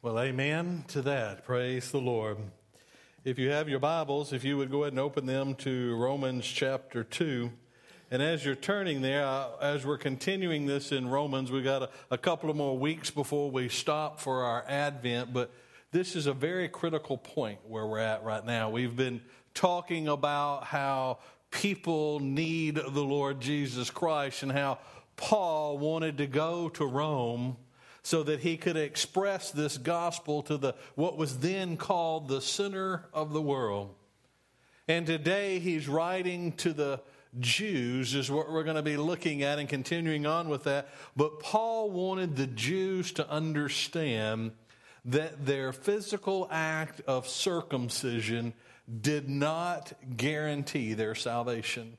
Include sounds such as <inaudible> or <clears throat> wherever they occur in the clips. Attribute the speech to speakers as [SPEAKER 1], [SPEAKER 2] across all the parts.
[SPEAKER 1] Well, amen to that. Praise the Lord. If you have your Bibles, if you would go ahead and open them to Romans chapter 2. And as you're turning there, as we're continuing this in Romans, we've got a, a couple of more weeks before we stop for our Advent, but this is a very critical point where we're at right now. We've been talking about how people need the Lord Jesus Christ and how Paul wanted to go to Rome so that he could express this gospel to the what was then called the center of the world. And today he's writing to the Jews is what we're going to be looking at and continuing on with that. But Paul wanted the Jews to understand that their physical act of circumcision did not guarantee their salvation.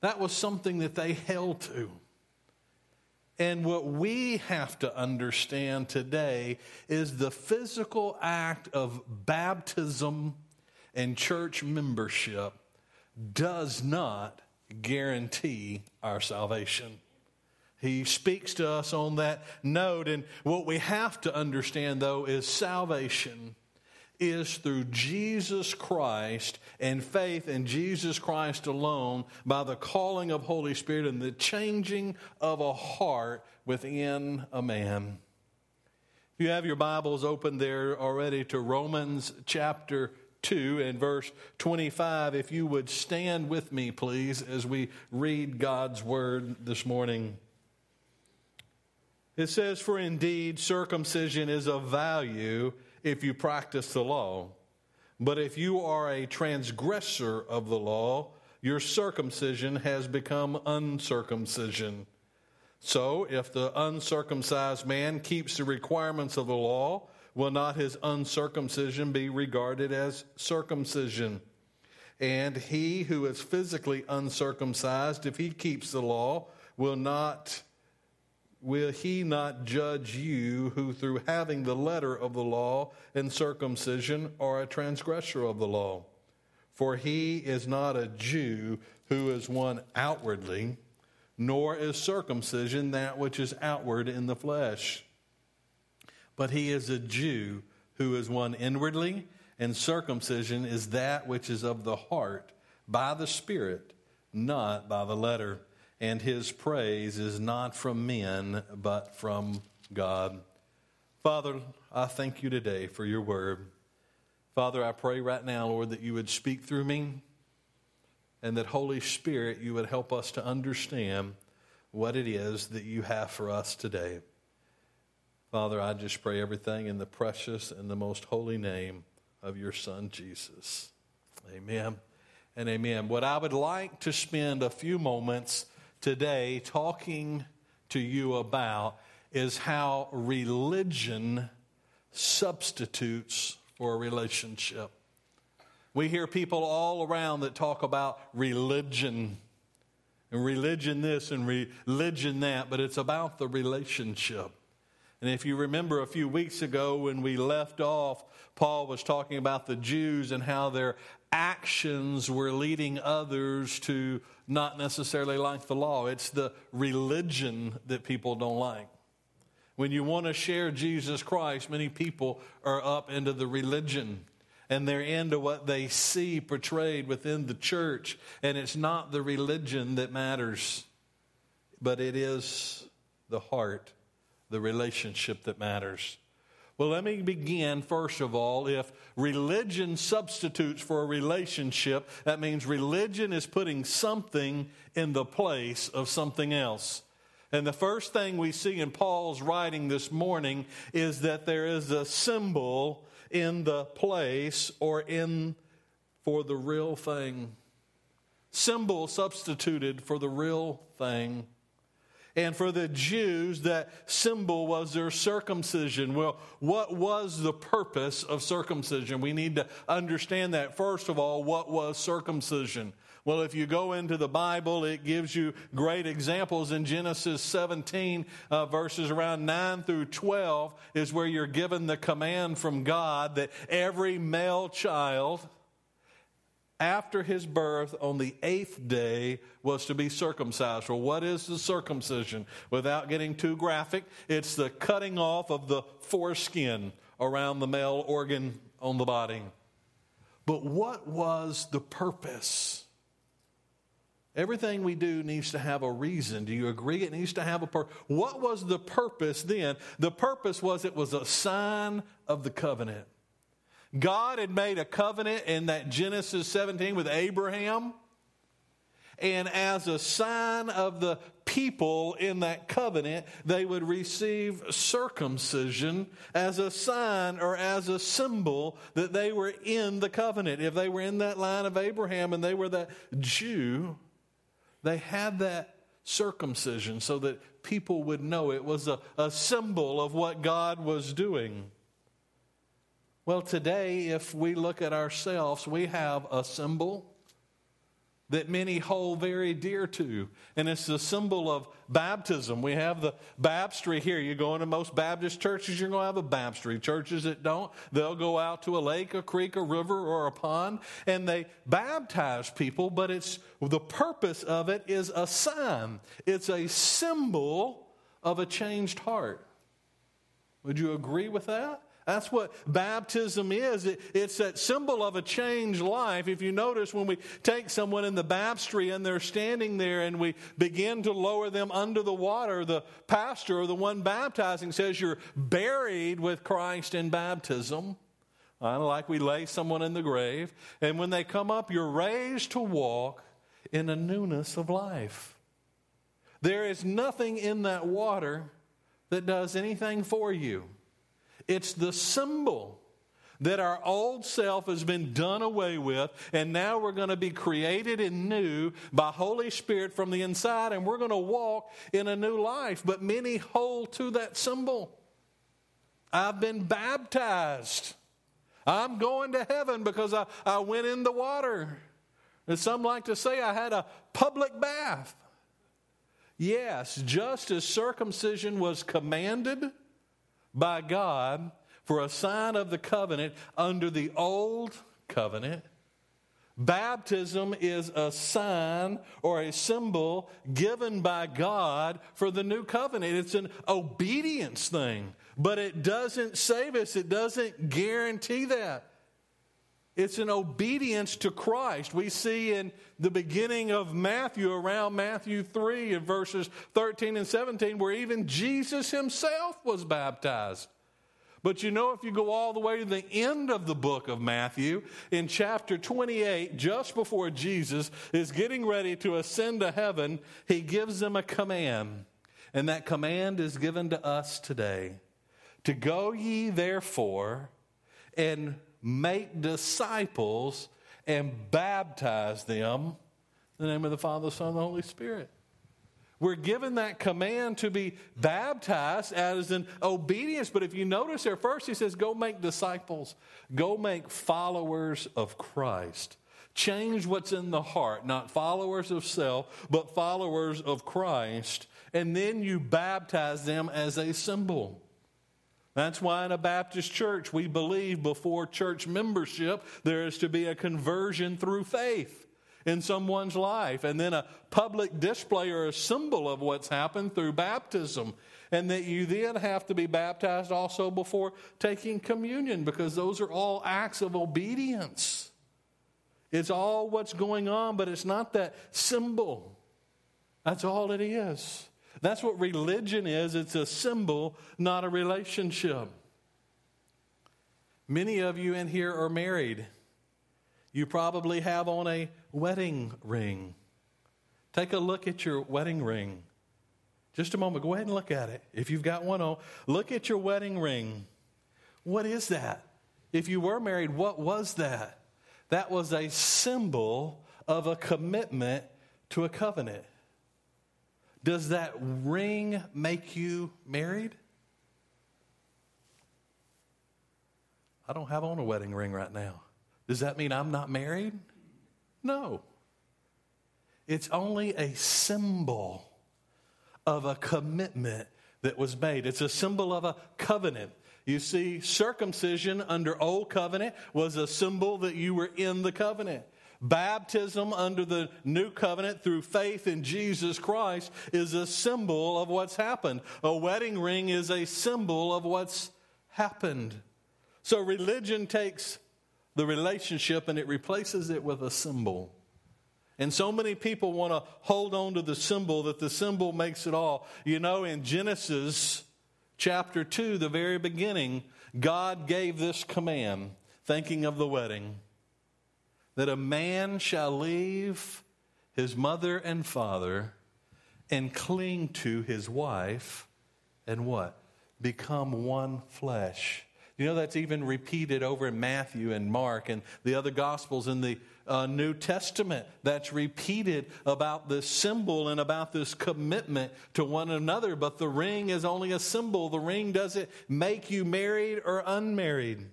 [SPEAKER 1] That was something that they held to. And what we have to understand today is the physical act of baptism and church membership does not guarantee our salvation. He speaks to us on that note. And what we have to understand, though, is salvation is through Jesus Christ and faith in Jesus Christ alone by the calling of Holy Spirit and the changing of a heart within a man. If you have your Bibles open there already to Romans chapter 2 and verse 25, if you would stand with me, please, as we read God's word this morning. It says, For indeed, circumcision is of value if you practice the law. But if you are a transgressor of the law, your circumcision has become uncircumcision. So, if the uncircumcised man keeps the requirements of the law, will not his uncircumcision be regarded as circumcision? And he who is physically uncircumcised, if he keeps the law, will not will he not judge you who through having the letter of the law and circumcision are a transgressor of the law? For he is not a Jew who is one outwardly, nor is circumcision that which is outward in the flesh. But he is a Jew who is one inwardly, and circumcision is that which is of the heart by the Spirit, not by the letter and his praise is not from men, but from God. Father, I thank you today for your word. Father, I pray right now, Lord, that you would speak through me and that, Holy Spirit, you would help us to understand what it is that you have for us today. Father, I just pray everything in the precious and the most holy name of your Son, Jesus. Amen and amen. What I would like to spend a few moments today talking to you about is how religion substitutes for a relationship. We hear people all around that talk about religion and religion this and religion that, but it's about the relationship. And if you remember a few weeks ago when we left off, Paul was talking about the Jews and how their actions were leading others to not necessarily like the law. It's the religion that people don't like. When you want to share Jesus Christ, many people are up into the religion and they're into what they see portrayed within the church. And it's not the religion that matters, but it is the heart, the relationship that matters. Well, let me begin first of all. If religion substitutes for a relationship, that means religion is putting something in the place of something else. And the first thing we see in Paul's writing this morning is that there is a symbol in the place or in for the real thing. Symbol substituted for the real thing. And for the Jews, that symbol was their circumcision. Well, what was the purpose of circumcision? We need to understand that. First of all, what was circumcision? Well, if you go into the Bible, it gives you great examples. In Genesis 17, uh, verses around 9 through 12, is where you're given the command from God that every male child after his birth on the eighth day was to be circumcised. Well, what is the circumcision? Without getting too graphic, it's the cutting off of the foreskin around the male organ on the body. But what was the purpose? Everything we do needs to have a reason. Do you agree? It needs to have a purpose. What was the purpose then? The purpose was it was a sign of the covenant. God had made a covenant in that Genesis 17 with Abraham. And as a sign of the people in that covenant, they would receive circumcision as a sign or as a symbol that they were in the covenant. If they were in that line of Abraham and they were that Jew, they had that circumcision so that people would know it was a, a symbol of what God was doing. Well, today, if we look at ourselves, we have a symbol that many hold very dear to, and it's the symbol of baptism. We have the baptistry here. You go into most Baptist churches, you're going to have a baptistry. Churches that don't, they'll go out to a lake, a creek, a river, or a pond, and they baptize people, but it's the purpose of it is a sign, it's a symbol of a changed heart. Would you agree with that? That's what baptism is. It, it's that symbol of a changed life. If you notice, when we take someone in the baptistry and they're standing there and we begin to lower them under the water, the pastor or the one baptizing says you're buried with Christ in baptism. Like we lay someone in the grave. And when they come up, you're raised to walk in a newness of life. There is nothing in that water that does anything for you. It's the symbol that our old self has been done away with, and now we're going to be created in new by Holy Spirit from the inside, and we're going to walk in a new life. But many hold to that symbol. I've been baptized. I'm going to heaven because I, I went in the water. And some like to say I had a public bath. Yes, just as circumcision was commanded by God for a sign of the covenant under the old covenant. Baptism is a sign or a symbol given by God for the new covenant. It's an obedience thing, but it doesn't save us, it doesn't guarantee that. It's an obedience to Christ. We see in the beginning of Matthew, around Matthew 3 and verses 13 and 17, where even Jesus himself was baptized. But you know, if you go all the way to the end of the book of Matthew, in chapter 28, just before Jesus is getting ready to ascend to heaven, he gives them a command. And that command is given to us today to go ye therefore and make disciples and baptize them in the name of the Father, the Son, and the Holy Spirit. We're given that command to be baptized as an obedience. But if you notice there, first he says, Go make disciples, go make followers of Christ. Change what's in the heart, not followers of self, but followers of Christ. And then you baptize them as a symbol. That's why in a Baptist church, we believe before church membership, there is to be a conversion through faith in someone's life, and then a public display or a symbol of what's happened through baptism. And that you then have to be baptized also before taking communion, because those are all acts of obedience. It's all what's going on, but it's not that symbol. That's all it is. That's what religion is it's a symbol, not a relationship. Many of you in here are married. You probably have on a wedding ring. Take a look at your wedding ring. Just a moment, go ahead and look at it. If you've got one on, look at your wedding ring. What is that? If you were married, what was that? That was a symbol of a commitment to a covenant. Does that ring make you married? I don't have on a wedding ring right now. Does that mean I'm not married? No. It's only a symbol of a commitment that was made. It's a symbol of a covenant. You see, circumcision under Old Covenant was a symbol that you were in the covenant. Baptism under the new covenant through faith in Jesus Christ is a symbol of what's happened. A wedding ring is a symbol of what's happened. So religion takes the relationship and it replaces it with a symbol. And so many people want to hold on to the symbol that the symbol makes it all. You know, in Genesis chapter 2, the very beginning, God gave this command, thinking of the wedding, that a man shall leave his mother and father and cling to his wife and what? Become one flesh. You know, that's even repeated over in Matthew and Mark and the other Gospels in the uh, New Testament. That's repeated about this symbol and about this commitment to one another. But the ring is only a symbol. The ring doesn't make you married or unmarried.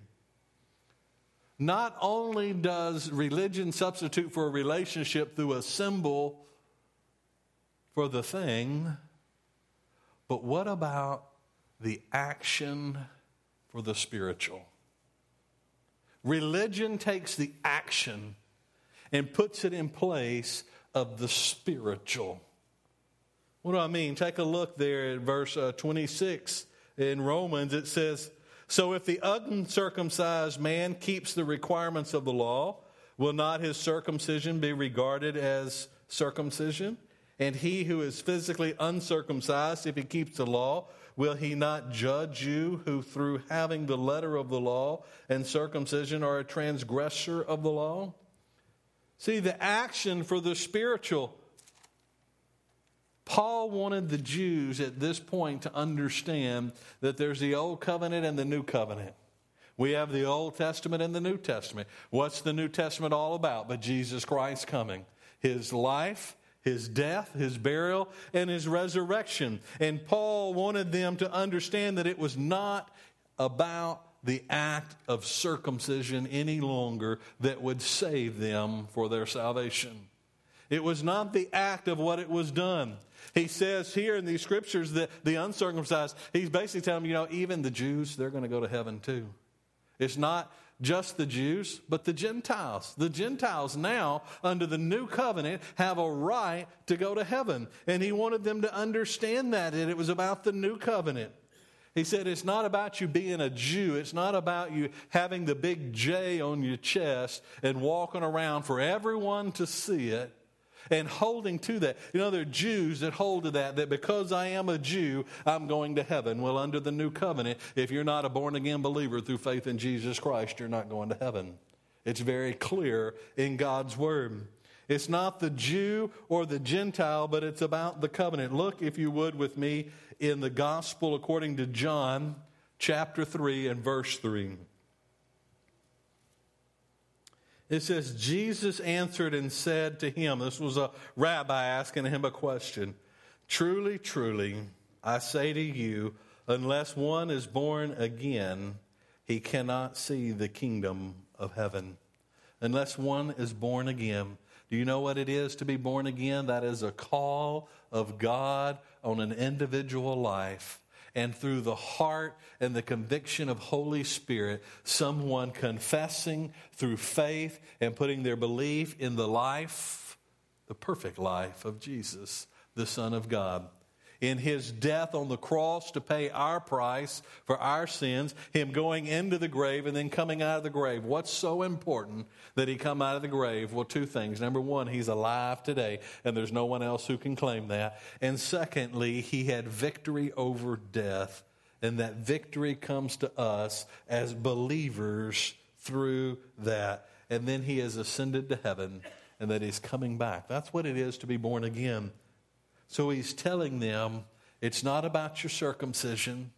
[SPEAKER 1] Not only does religion substitute for a relationship through a symbol for the thing, but what about the action for the spiritual. Religion takes the action and puts it in place of the spiritual. What do I mean? Take a look there at verse uh, 26 in Romans. It says, So if the uncircumcised man keeps the requirements of the law, will not his circumcision be regarded as circumcision? And he who is physically uncircumcised, if he keeps the law, Will he not judge you who, through having the letter of the law and circumcision, are a transgressor of the law? See, the action for the spiritual. Paul wanted the Jews at this point to understand that there's the Old Covenant and the New Covenant. We have the Old Testament and the New Testament. What's the New Testament all about? But Jesus Christ coming. His life, his death, his burial, and his resurrection. And Paul wanted them to understand that it was not about the act of circumcision any longer that would save them for their salvation. It was not the act of what it was done. He says here in these scriptures that the uncircumcised, he's basically telling them, you know, even the Jews, they're going to go to heaven too. It's not just the Jews, but the Gentiles. The Gentiles now, under the new covenant, have a right to go to heaven. And he wanted them to understand that, and it was about the new covenant. He said, It's not about you being a Jew. It's not about you having the big J on your chest and walking around for everyone to see it and holding to that. You know, there are Jews that hold to that, that because I am a Jew, I'm going to heaven. Well, under the new covenant, if you're not a born again believer through faith in Jesus Christ, you're not going to heaven. It's very clear in God's word. It's not the Jew or the Gentile, but it's about the covenant. Look, if you would, with me in the gospel according to John chapter 3 and verse 3. It says, Jesus answered and said to him, This was a rabbi asking him a question. Truly, truly, I say to you, unless one is born again, he cannot see the kingdom of heaven. Unless one is born again. Do you know what it is to be born again? That is a call of God on an individual life and through the heart and the conviction of Holy Spirit, someone confessing through faith and putting their belief in the life, the perfect life of Jesus, the Son of God in his death on the cross to pay our price for our sins, him going into the grave and then coming out of the grave. What's so important that he come out of the grave? Well, two things. Number one, he's alive today, and there's no one else who can claim that. And secondly, he had victory over death, and that victory comes to us as believers through that. And then he has ascended to heaven, and that he's coming back. That's what it is to be born again. So he's telling them it's not about your circumcision,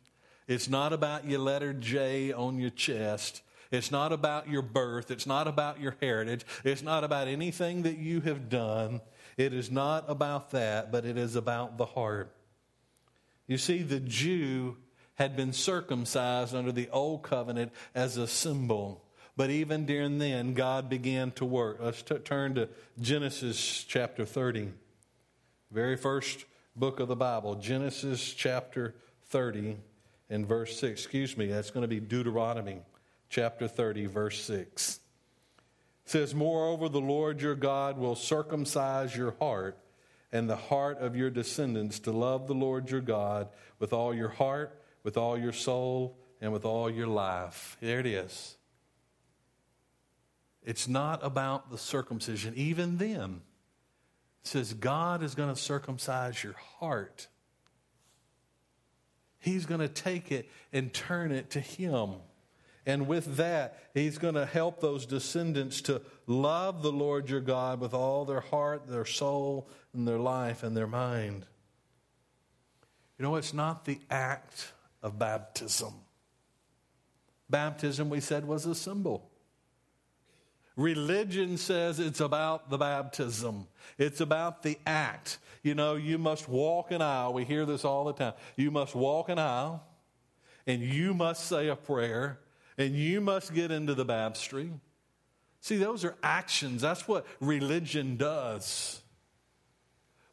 [SPEAKER 1] it's not about your letter J on your chest. It's not about your birth. It's not about your heritage. It's not about anything that you have done. It is not about that, but it is about the heart. You see, the Jew had been circumcised under the old covenant as a symbol. But even during then, God began to work. Let's t- turn to Genesis chapter 30. Very first book of the Bible, Genesis chapter 30 and verse 6. Excuse me, that's going to be Deuteronomy chapter 30, verse 6. says, Moreover, the Lord your God will circumcise your heart and the heart of your descendants to love the Lord your God with all your heart, with all your soul, and with all your life. There it is. It's not about the circumcision. Even then, it says God is going to circumcise your heart. He's going to take it and turn it to Him. And with that, He's going to help those descendants to love the Lord your God with all their heart, their soul, and their life and their mind. You know, it's not the act of baptism. Baptism, we said, was a symbol. Religion says it's about the baptism. It's about the act. You know, you must walk an aisle. We hear this all the time. You must walk an aisle and you must say a prayer and you must get into the baptistry. See, those are actions. That's what religion does.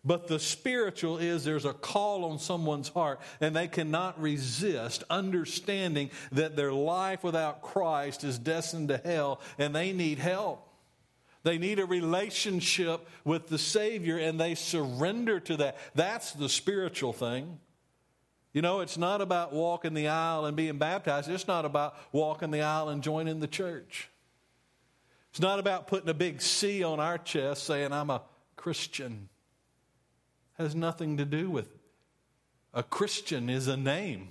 [SPEAKER 1] But the spiritual is there's a call on someone's heart, and they cannot resist understanding that their life without Christ is destined to hell, and they need help. They need a relationship with the Savior, and they surrender to that. That's the spiritual thing. You know, it's not about walking the aisle and being baptized, it's not about walking the aisle and joining the church. It's not about putting a big C on our chest saying, I'm a Christian has nothing to do with a Christian is a name.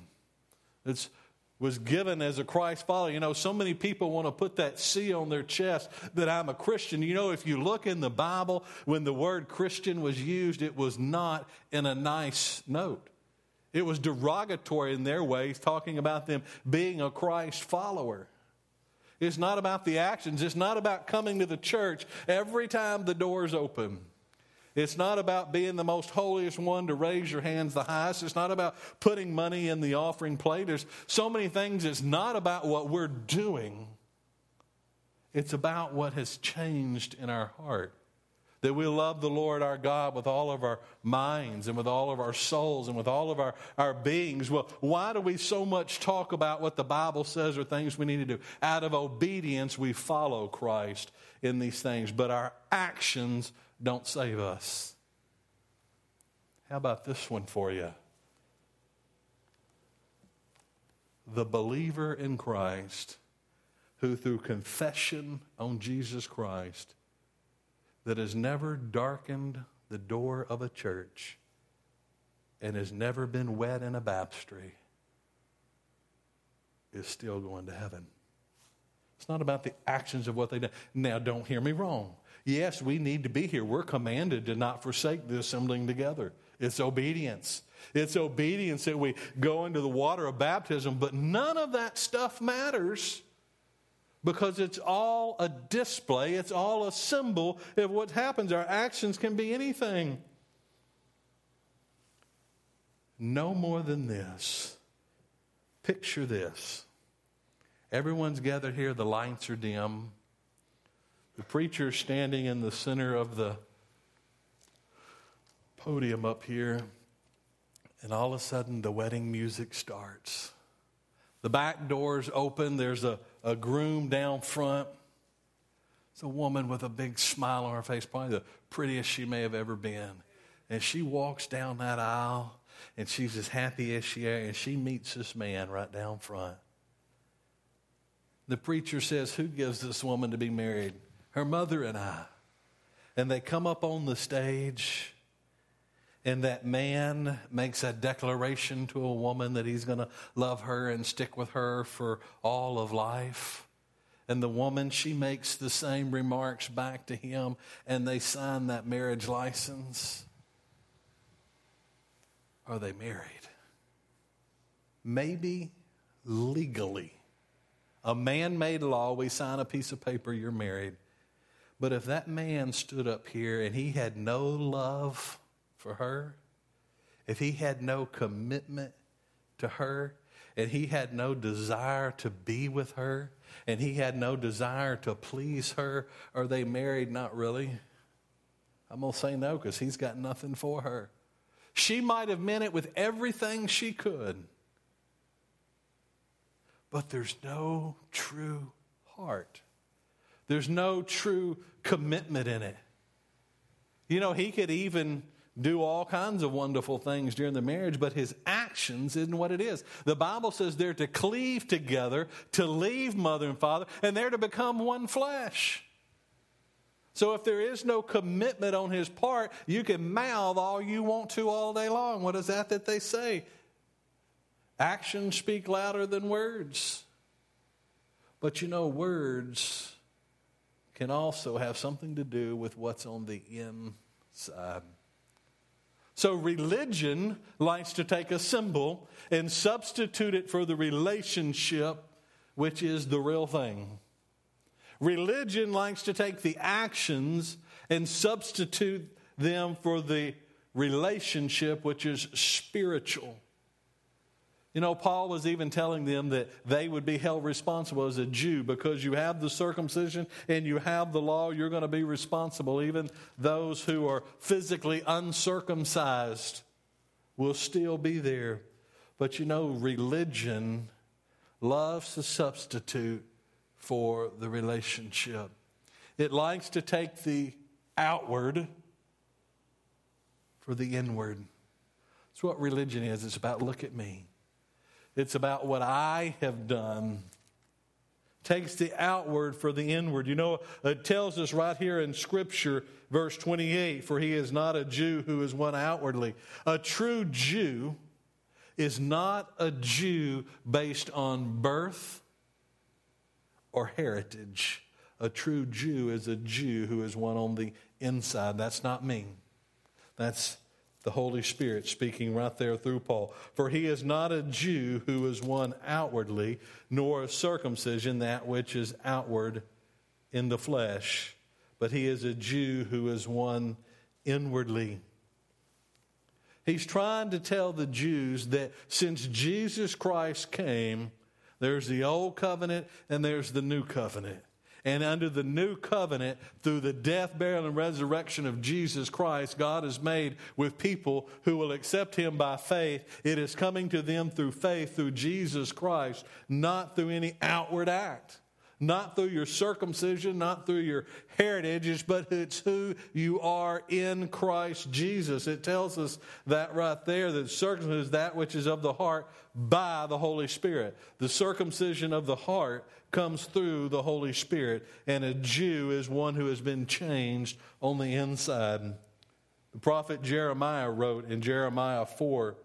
[SPEAKER 1] It was given as a Christ follower. You know, so many people want to put that C on their chest that I'm a Christian. You know, if you look in the Bible, when the word Christian was used, it was not in a nice note. It was derogatory in their ways, talking about them being a Christ follower. It's not about the actions. It's not about coming to the church every time the doors open. It's not about being the most holiest one to raise your hands the highest. It's not about putting money in the offering plate. There's so many things. It's not about what we're doing, it's about what has changed in our heart. That we love the Lord our God with all of our minds and with all of our souls and with all of our, our beings. Well, why do we so much talk about what the Bible says or things we need to do? Out of obedience, we follow Christ in these things, but our actions don't save us. How about this one for you? The believer in Christ who, through confession on Jesus Christ, that has never darkened the door of a church and has never been wet in a baptistry is still going to heaven. It's not about the actions of what they do. Now, don't hear me wrong. Yes, we need to be here. We're commanded to not forsake the assembling together. It's obedience. It's obedience that we go into the water of baptism, but none of that stuff matters because it's all a display, it's all a symbol of what happens. Our actions can be anything. No more than this. Picture this. Everyone's gathered here, the lights are dim. The preacher standing in the center of the podium up here, and all of a sudden the wedding music starts. The back doors open, there's a, a groom down front. It's a woman with a big smile on her face, probably the prettiest she may have ever been. And she walks down that aisle, and she's as happy as she is, and she meets this man right down front. The preacher says, Who gives this woman to be married? Her mother and I. And they come up on the stage, and that man makes a declaration to a woman that he's going to love her and stick with her for all of life. And the woman, she makes the same remarks back to him, and they sign that marriage license. Are they married? Maybe legally. A man made law, we sign a piece of paper, you're married. But if that man stood up here and he had no love for her, if he had no commitment to her, and he had no desire to be with her, and he had no desire to please her, are they married? Not really. I'm going to say no because he's got nothing for her. She might have meant it with everything she could, but there's no true heart. There's no true commitment in it. You know, he could even do all kinds of wonderful things during the marriage, but his actions isn't what it is. The Bible says they're to cleave together, to leave mother and father, and they're to become one flesh. So if there is no commitment on his part, you can mouth all you want to all day long. What is that that they say? Actions speak louder than words. But you know, words can also have something to do with what's on the inside. So, religion likes to take a symbol and substitute it for the relationship, which is the real thing. Religion likes to take the actions and substitute them for the relationship, which is spiritual. You know, Paul was even telling them that they would be held responsible as a Jew because you have the circumcision and you have the law, you're going to be responsible. Even those who are physically uncircumcised will still be there. But you know, religion loves to substitute for the relationship, it likes to take the outward for the inward. That's what religion is. It's about look at me. It's about what I have done. Takes the outward for the inward. You know, it tells us right here in Scripture, verse 28 For he is not a Jew who is one outwardly. A true Jew is not a Jew based on birth or heritage. A true Jew is a Jew who is one on the inside. That's not me. That's the Holy Spirit speaking right there through Paul. For he is not a Jew who is one outwardly, nor a circumcision that which is outward in the flesh, but he is a Jew who is one inwardly. He's trying to tell the Jews that since Jesus Christ came, there's the old covenant and there's the new covenant. And under the new covenant, through the death, burial, and resurrection of Jesus Christ, God has made with people who will accept Him by faith. It is coming to them through faith, through Jesus Christ, not through any outward act. Not through your circumcision, not through your heritage, but it's who you are in Christ Jesus. It tells us that right there that circumcision is that which is of the heart by the Holy Spirit. The circumcision of the heart comes through the Holy Spirit, and a Jew is one who has been changed on the inside. The prophet Jeremiah wrote in Jeremiah 4,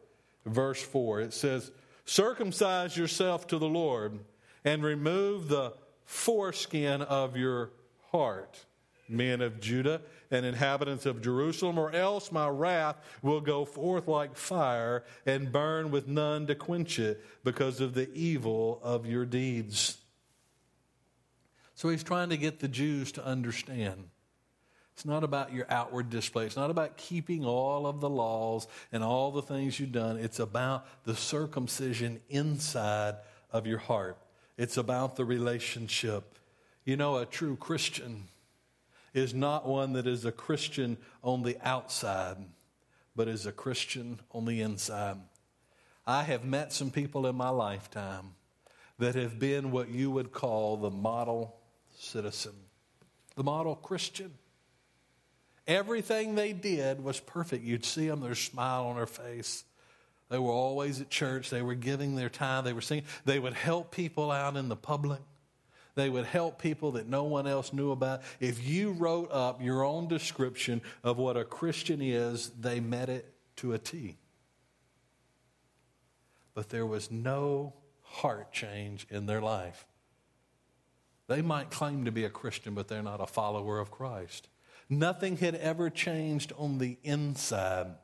[SPEAKER 1] verse 4, it says, Circumcise yourself to the Lord and remove the foreskin of your heart, men of Judah and inhabitants of Jerusalem, or else my wrath will go forth like fire and burn with none to quench it because of the evil of your deeds. So he's trying to get the Jews to understand. It's not about your outward display. It's not about keeping all of the laws and all the things you've done. It's about the circumcision inside of your heart. It's about the relationship. You know, a true Christian is not one that is a Christian on the outside, but is a Christian on the inside. I have met some people in my lifetime that have been what you would call the model citizen, the model Christian. Everything they did was perfect. You'd see them, their smile on their face. They were always at church. They were giving their time. They were singing. They would help people out in the public. They would help people that no one else knew about. If you wrote up your own description of what a Christian is, they met it to a T. But there was no heart change in their life. They might claim to be a Christian, but they're not a follower of Christ. Nothing had ever changed on the inside.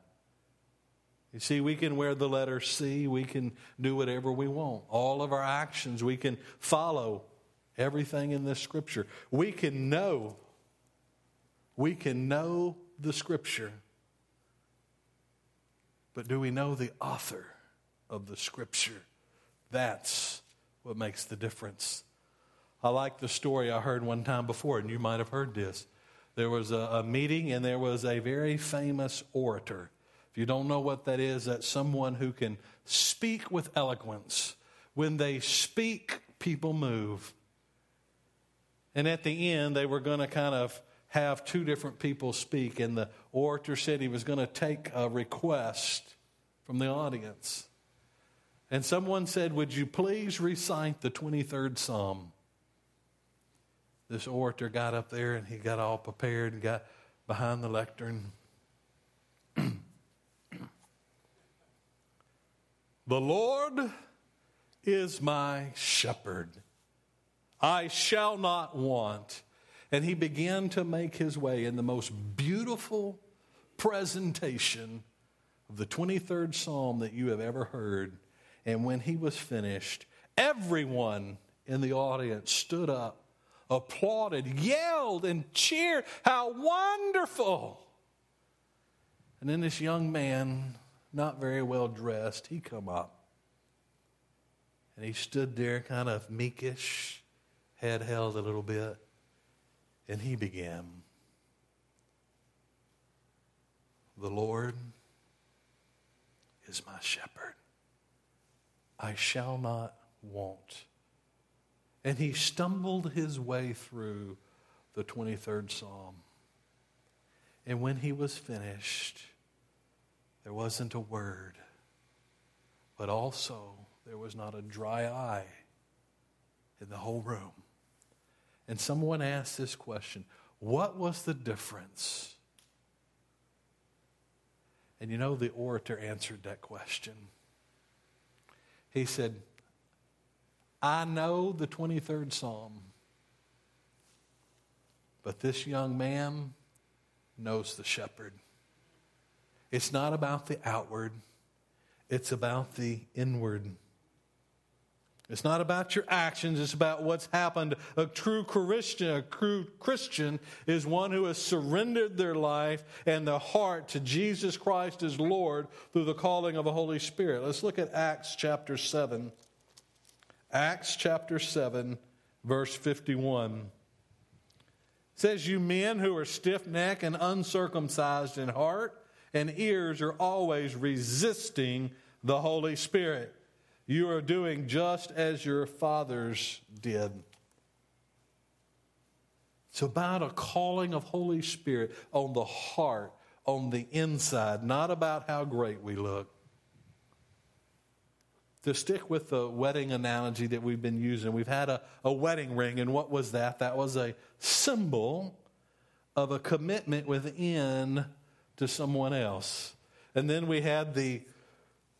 [SPEAKER 1] You see, we can wear the letter C, we can do whatever we want. All of our actions, we can follow everything in this scripture. We can know, we can know the scripture. But do we know the author of the scripture? That's what makes the difference. I like the story I heard one time before, and you might have heard this. There was a, a, meeting, and there was a very famous orator. If you don't know what that is, that's someone who can speak with eloquence. When they speak, people move. And at the end, they were going to kind of have two different people speak, and the orator said he was going to take a request from the audience. And someone said, Would you please recite the 23rd Psalm? This orator got up there and he got all prepared and got behind the lectern. <clears throat> the Lord is my shepherd. I shall not want. And he began to make his way in the most beautiful presentation of the 23rd Psalm that you have ever heard. And when he was finished, everyone in the audience stood up, applauded, yelled, and cheered. How wonderful! And then this young man, not very well dressed, he come up. And he stood there kind of meekish head held a little bit, and he began. The Lord is my shepherd. I shall not want. And he stumbled his way through the 23rd Psalm. And when he was finished, there wasn't a word, but also there was not a dry eye in the whole room. And someone asked this question What was the difference? And you know, the orator answered that question. He said, I know the 23rd Psalm, but this young man knows the shepherd. It's not about the outward, it's about the inward. It's not about your actions, it's about what's happened. A true Christian, a true Christian is one who has surrendered their life and their heart to Jesus Christ as Lord through the calling of the Holy Spirit. Let's look at Acts chapter 7. Acts chapter 7, verse 51. It says, You men who are stiff necked and uncircumcised in heart and ears are always resisting the Holy Spirit. You are doing just as your fathers did. It's about a calling of Holy Spirit on the heart, on the inside, not about how great we look. To stick with the wedding analogy that we've been using, we've had a, a wedding ring, and what was that? That was a symbol of a commitment within to someone else. And then we had the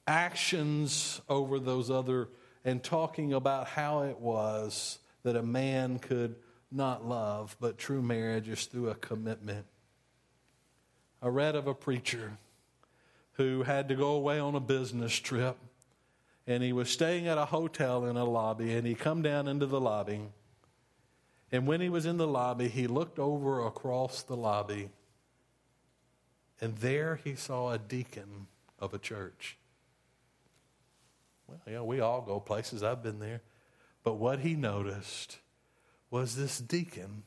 [SPEAKER 1] actions over those other and talking about how it was that a man could not love, but true marriage is through a commitment. I read of a preacher who had to go away on a business trip and he was staying at a hotel in a lobby and he come down into the lobby and when he was in the lobby he looked over across the lobby and there he saw a deacon of a church well, yeah, we all go places. I've been there. But what he noticed was this deacon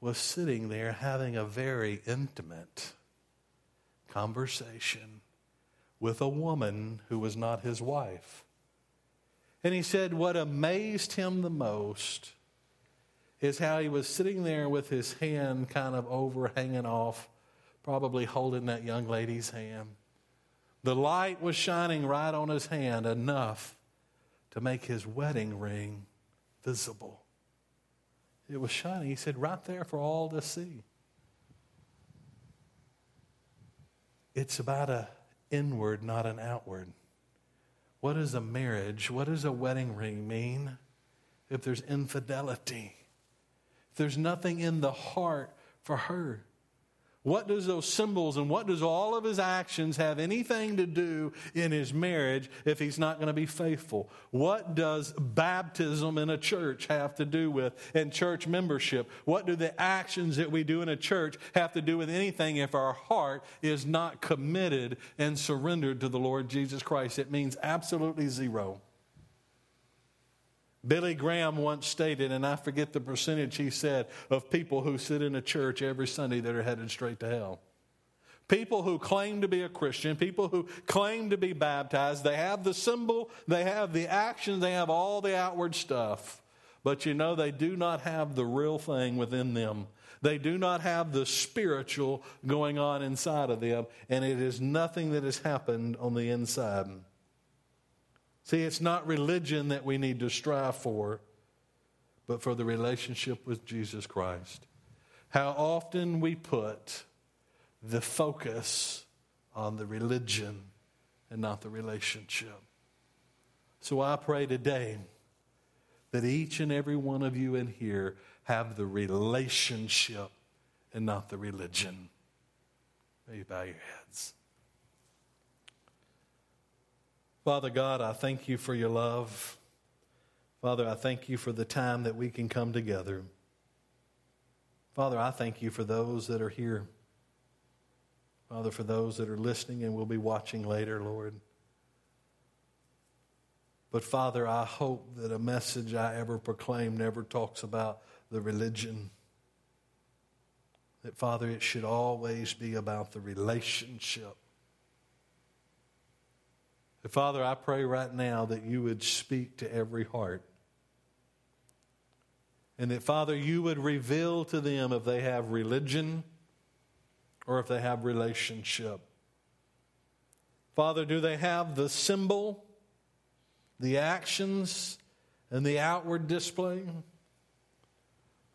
[SPEAKER 1] was sitting there having a very intimate conversation with a woman who was not his wife. And he said, What amazed him the most is how he was sitting there with his hand kind of over, hanging off, probably holding that young lady's hand. The light was shining right on his hand enough to make his wedding ring visible. It was shining. He said, right there for all to see. It's about an inward, not an outward. What does a marriage, what does a wedding ring mean if there's infidelity? If there's nothing in the heart for her? What does those symbols and what does all of his actions have anything to do in his marriage if he's not going to be faithful? What does baptism in a church have to do with and church membership? What do the actions that we do in a church have to do with anything if our heart is not committed and surrendered to the Lord Jesus Christ? It means absolutely zero. Billy Graham once stated, and I forget the percentage he said, of people who sit in a church every Sunday that are headed straight to hell. People who claim to be a Christian, people who claim to be baptized, they have the symbol, they have the action, they have all the outward stuff. but you know they do not have the real thing within them. They do not have the spiritual going on inside of them, and it is nothing that has happened on the inside. See, it's not religion that we need to strive for, but for the relationship with Jesus Christ. How often we put the focus on the religion and not the relationship. So I pray today that each and every one of you in here have the relationship and not the religion. May you bow your heads. Father God, I thank you for your love. Father, I thank you for the time that we can come together. Father, I thank you for those that are here. Father, for those that are listening and will be watching later, Lord. But Father, I hope that a message I ever proclaim never talks about the religion. That, Father, it should always be about the relationship. Father, I pray right now that you would speak to every heart. And that, Father, you would reveal to them if they have religion or if they have relationship. Father, do they have the symbol, the actions, and the outward display?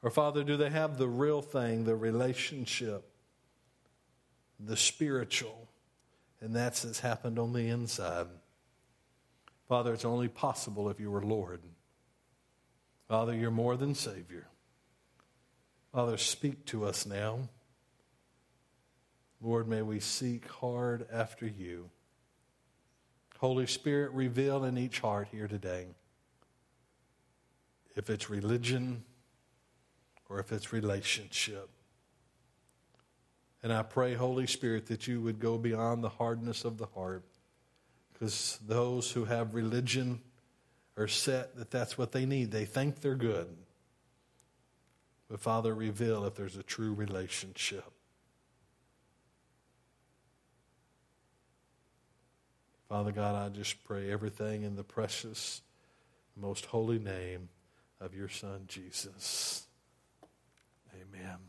[SPEAKER 1] Or, Father, do they have the real thing, the relationship, the spiritual? And that's what's happened on the inside. Father, it's only possible if you were Lord. Father, you're more than Savior. Father, speak to us now. Lord, may we seek hard after you. Holy Spirit, reveal in each heart here today if it's religion or if it's relationship. And I pray, Holy Spirit, that you would go beyond the hardness of the heart because those who have religion are set that that's what they need. They think they're good. But Father, reveal if there's a true relationship. Father God, I just pray everything in the precious, most holy name of your Son, Jesus. Amen.